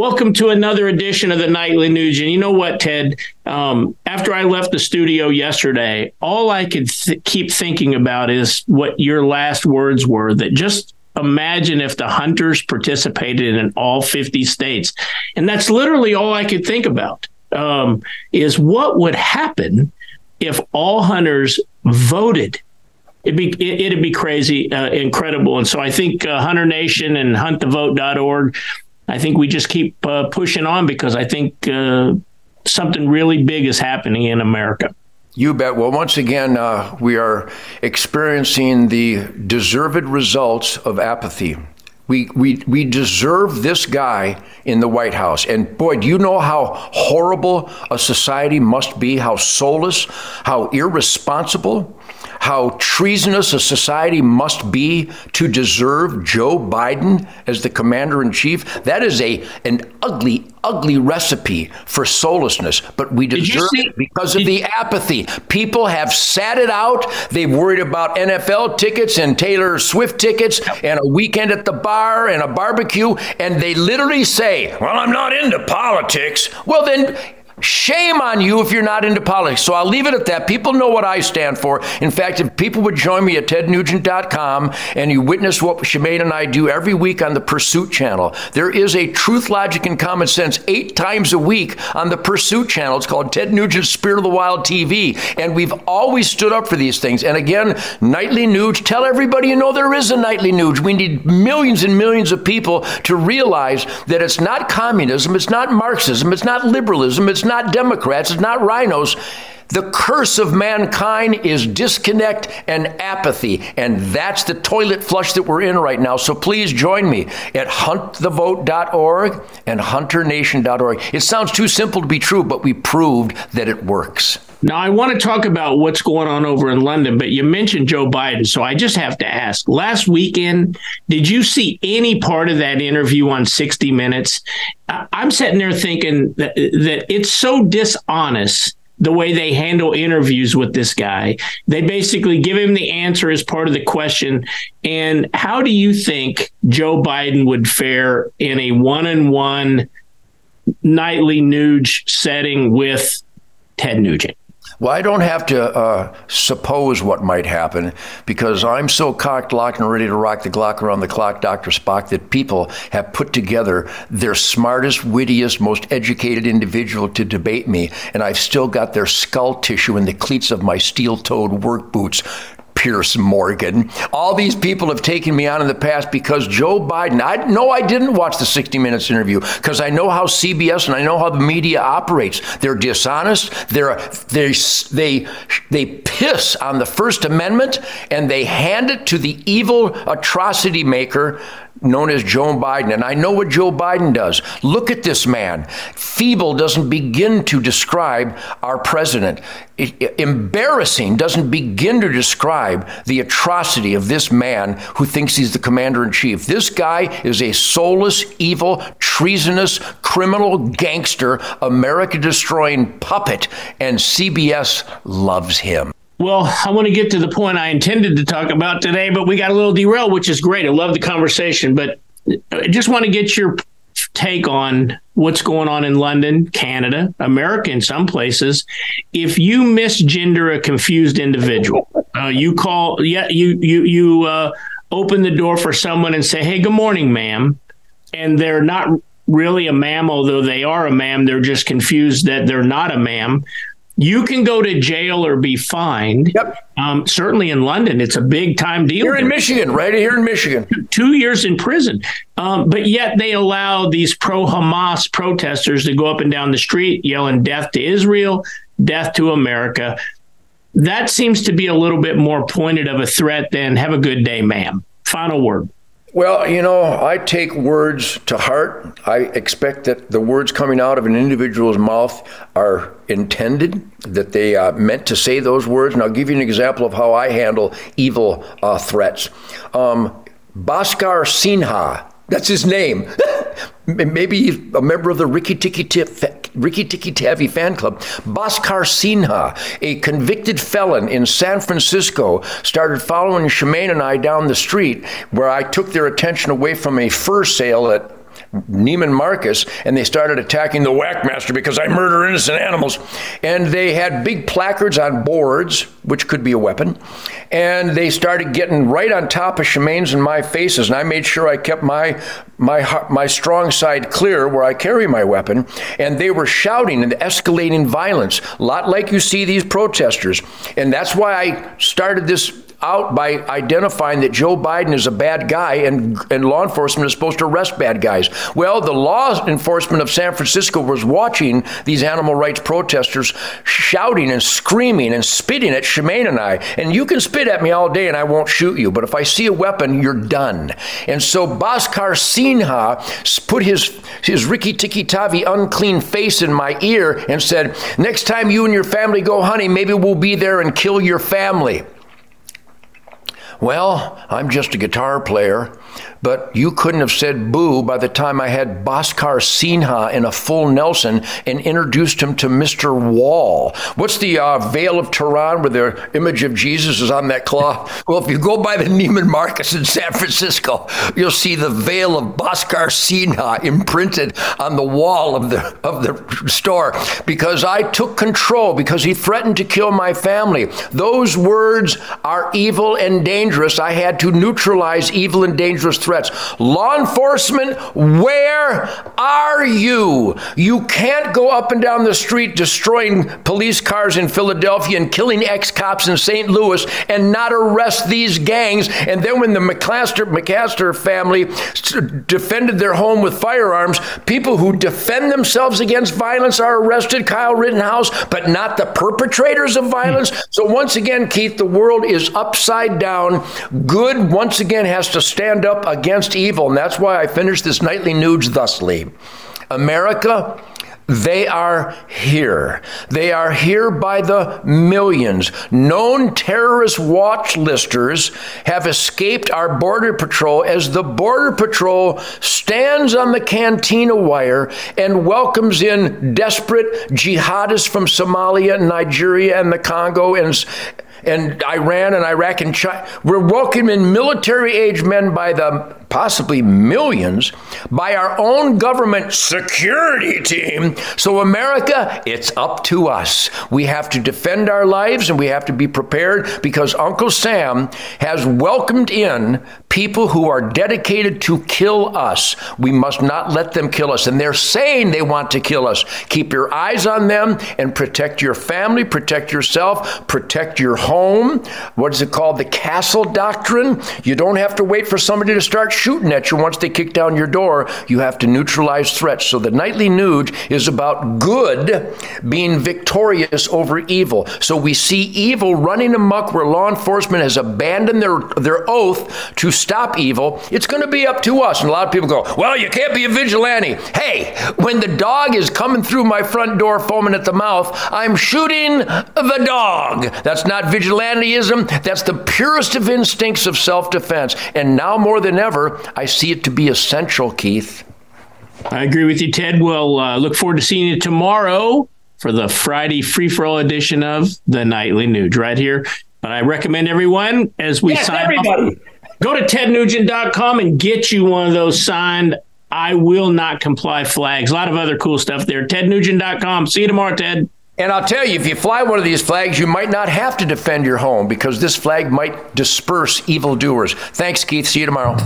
Welcome to another edition of the Nightly Nuge. And you know what, Ted? Um, after I left the studio yesterday, all I could th- keep thinking about is what your last words were that just imagine if the hunters participated in all 50 states. And that's literally all I could think about um, is what would happen if all hunters voted it'd be it, would be crazy uh, incredible and so i think uh, hunter nation and huntthevote.org I think we just keep uh, pushing on because I think uh, something really big is happening in America. You bet. Well, once again, uh, we are experiencing the deserved results of apathy. We, we, we deserve this guy in the White House. And boy, do you know how horrible a society must be, how soulless, how irresponsible? how treasonous a society must be to deserve Joe Biden as the commander in chief. That is a an ugly, ugly recipe for soullessness, but we deserve see, it because of the apathy. People have sat it out. They've worried about NFL tickets and Taylor Swift tickets and a weekend at the bar and a barbecue, and they literally say, Well, I'm not into politics. Well, then Shame on you if you're not into politics. So I'll leave it at that. People know what I stand for. In fact, if people would join me at tednugent.com and you witness what Shemane and I do every week on the Pursuit channel, there is a truth, logic, and common sense eight times a week on the Pursuit channel. It's called Ted Nugent Spirit of the Wild TV. And we've always stood up for these things. And again, nightly Nuge. Tell everybody you know there is a nightly Nuge. We need millions and millions of people to realize that it's not communism, it's not Marxism, it's not liberalism, it's not Democrats, it's not RINOs. The curse of mankind is disconnect and apathy. And that's the toilet flush that we're in right now. So please join me at huntthevote.org and hunternation.org. It sounds too simple to be true, but we proved that it works. Now, I want to talk about what's going on over in London, but you mentioned Joe Biden. So I just have to ask last weekend, did you see any part of that interview on 60 Minutes? I'm sitting there thinking that, that it's so dishonest the way they handle interviews with this guy. They basically give him the answer as part of the question. And how do you think Joe Biden would fare in a one on one nightly Nuge setting with Ted Nugent? Well, I don't have to uh, suppose what might happen because I'm so cocked, locked, and ready to rock the Glock around the clock, Dr. Spock, that people have put together their smartest, wittiest, most educated individual to debate me, and I've still got their skull tissue in the cleats of my steel toed work boots Piers Morgan. All these people have taken me on in the past because Joe Biden, I know I didn't watch the 60 Minutes interview because I know how CBS and I know how the media operates. They're dishonest. They're, they they, they piss on the First Amendment and they hand it to the evil atrocity maker known as Joe Biden. And I know what Joe Biden does. Look at this man. Feeble doesn't begin to describe our president. It, embarrassing doesn't begin to describe the atrocity of this man who thinks he's the commander in chief. This guy is a soulless, evil, treasonous, criminal gangster, America destroying puppet, and CBS loves him. Well, I want to get to the point I intended to talk about today, but we got a little derailed, which is great. I love the conversation, but I just want to get your take on what's going on in London, Canada, America, in some places. If you misgender a confused individual, uh, you call, yeah, you you you uh, open the door for someone and say, "Hey, good morning, ma'am," and they're not really a ma'am, although they are a ma'am. They're just confused that they're not a ma'am you can go to jail or be fined. Yep. Um, certainly in London, it's a big time deal. Here in Michigan, right here in Michigan. Two years in prison. Um, but yet they allow these pro Hamas protesters to go up and down the street yelling death to Israel, death to America. That seems to be a little bit more pointed of a threat than have a good day, ma'am. Final word. Well, you know, I take words to heart. I expect that the words coming out of an individual's mouth are intended, that they uh, meant to say those words. And I'll give you an example of how I handle evil uh, threats. Um, Bhaskar Sinha, that's his name. Maybe a member of the Ricky Tikki, Ricky Tikki Tavi fan club. Bhaskar Sinha, a convicted felon in San Francisco, started following Shemane and I down the street, where I took their attention away from a fur sale at Neiman Marcus and they started attacking the Whackmaster because I murder innocent animals. And they had big placards on boards, which could be a weapon. And they started getting right on top of Shemane's and my faces. And I made sure I kept my, my, my strong side clear where I carry my weapon. And they were shouting and escalating violence, a lot like you see these protesters. And that's why I started this out by identifying that Joe Biden is a bad guy and, and law enforcement is supposed to arrest bad guys. Well, the law enforcement of San Francisco was watching these animal rights protesters shouting and screaming and spitting at Shemane and I. And you can spit at me all day and I won't shoot you, but if I see a weapon, you're done. And so Bhaskar Sinha put his, his Ricky Tikki Tavi unclean face in my ear and said, Next time you and your family go hunting, maybe we'll be there and kill your family. Well, I'm just a guitar player. But you couldn't have said boo by the time I had Bhaskar Sinha in a full Nelson and introduced him to Mr. Wall. What's the uh, Veil of Tehran where the image of Jesus is on that cloth? Well, if you go by the Neiman Marcus in San Francisco, you'll see the veil of Bhaskar Sinha imprinted on the wall of the, of the store because I took control, because he threatened to kill my family. Those words are evil and dangerous. I had to neutralize evil and dangerous threats. Law enforcement, where are you? You can't go up and down the street destroying police cars in Philadelphia and killing ex cops in St. Louis and not arrest these gangs. And then when the McClaster, McCaster family defended their home with firearms, people who defend themselves against violence are arrested, Kyle Rittenhouse, but not the perpetrators of violence. Hmm. So once again, Keith, the world is upside down. Good once again has to stand up against evil. And that's why I finished this nightly Nuge thusly America. They are here. They are here by the millions. Known terrorist watch listers have escaped our Border Patrol as the Border Patrol stands on the cantina wire and welcomes in desperate jihadists from Somalia, Nigeria, and the Congo and and Iran and Iraq and China. We're welcoming military age men by the possibly millions by our own government security team. So, America, it's up to us. We have to defend our lives and we have to be prepared because Uncle Sam has welcomed in people who are dedicated to kill us. We must not let them kill us. And they're saying they want to kill us. Keep your eyes on them and protect your family, protect yourself, protect your home. What is it called? The castle doctrine. You don't have to wait for somebody to start shooting at you once they kick down your door. You have to neutralize threats. So the nightly Nuge is about good being victorious over evil. So we see evil running amok where law enforcement has abandoned their, their oath to stop evil. It's going to be up to us. And a lot of people go, well, you can't be a vigilante. Hey, when the dog is coming through my front door foaming at the mouth, I'm shooting the dog. That's not vigilanteism. That's the purest of instincts of self defense. And now more than ever, I see it to be essential, Keith. I agree with you, Ted. We'll uh, look forward to seeing you tomorrow for the Friday free for all edition of the Nightly Nuge right here. But I recommend everyone as we yes, sign everybody. off, go to tednugent.com and get you one of those signed I will not comply flags. A lot of other cool stuff there. TedNugent.com. See you tomorrow, Ted. And I'll tell you, if you fly one of these flags, you might not have to defend your home because this flag might disperse evildoers. Thanks, Keith. See you tomorrow.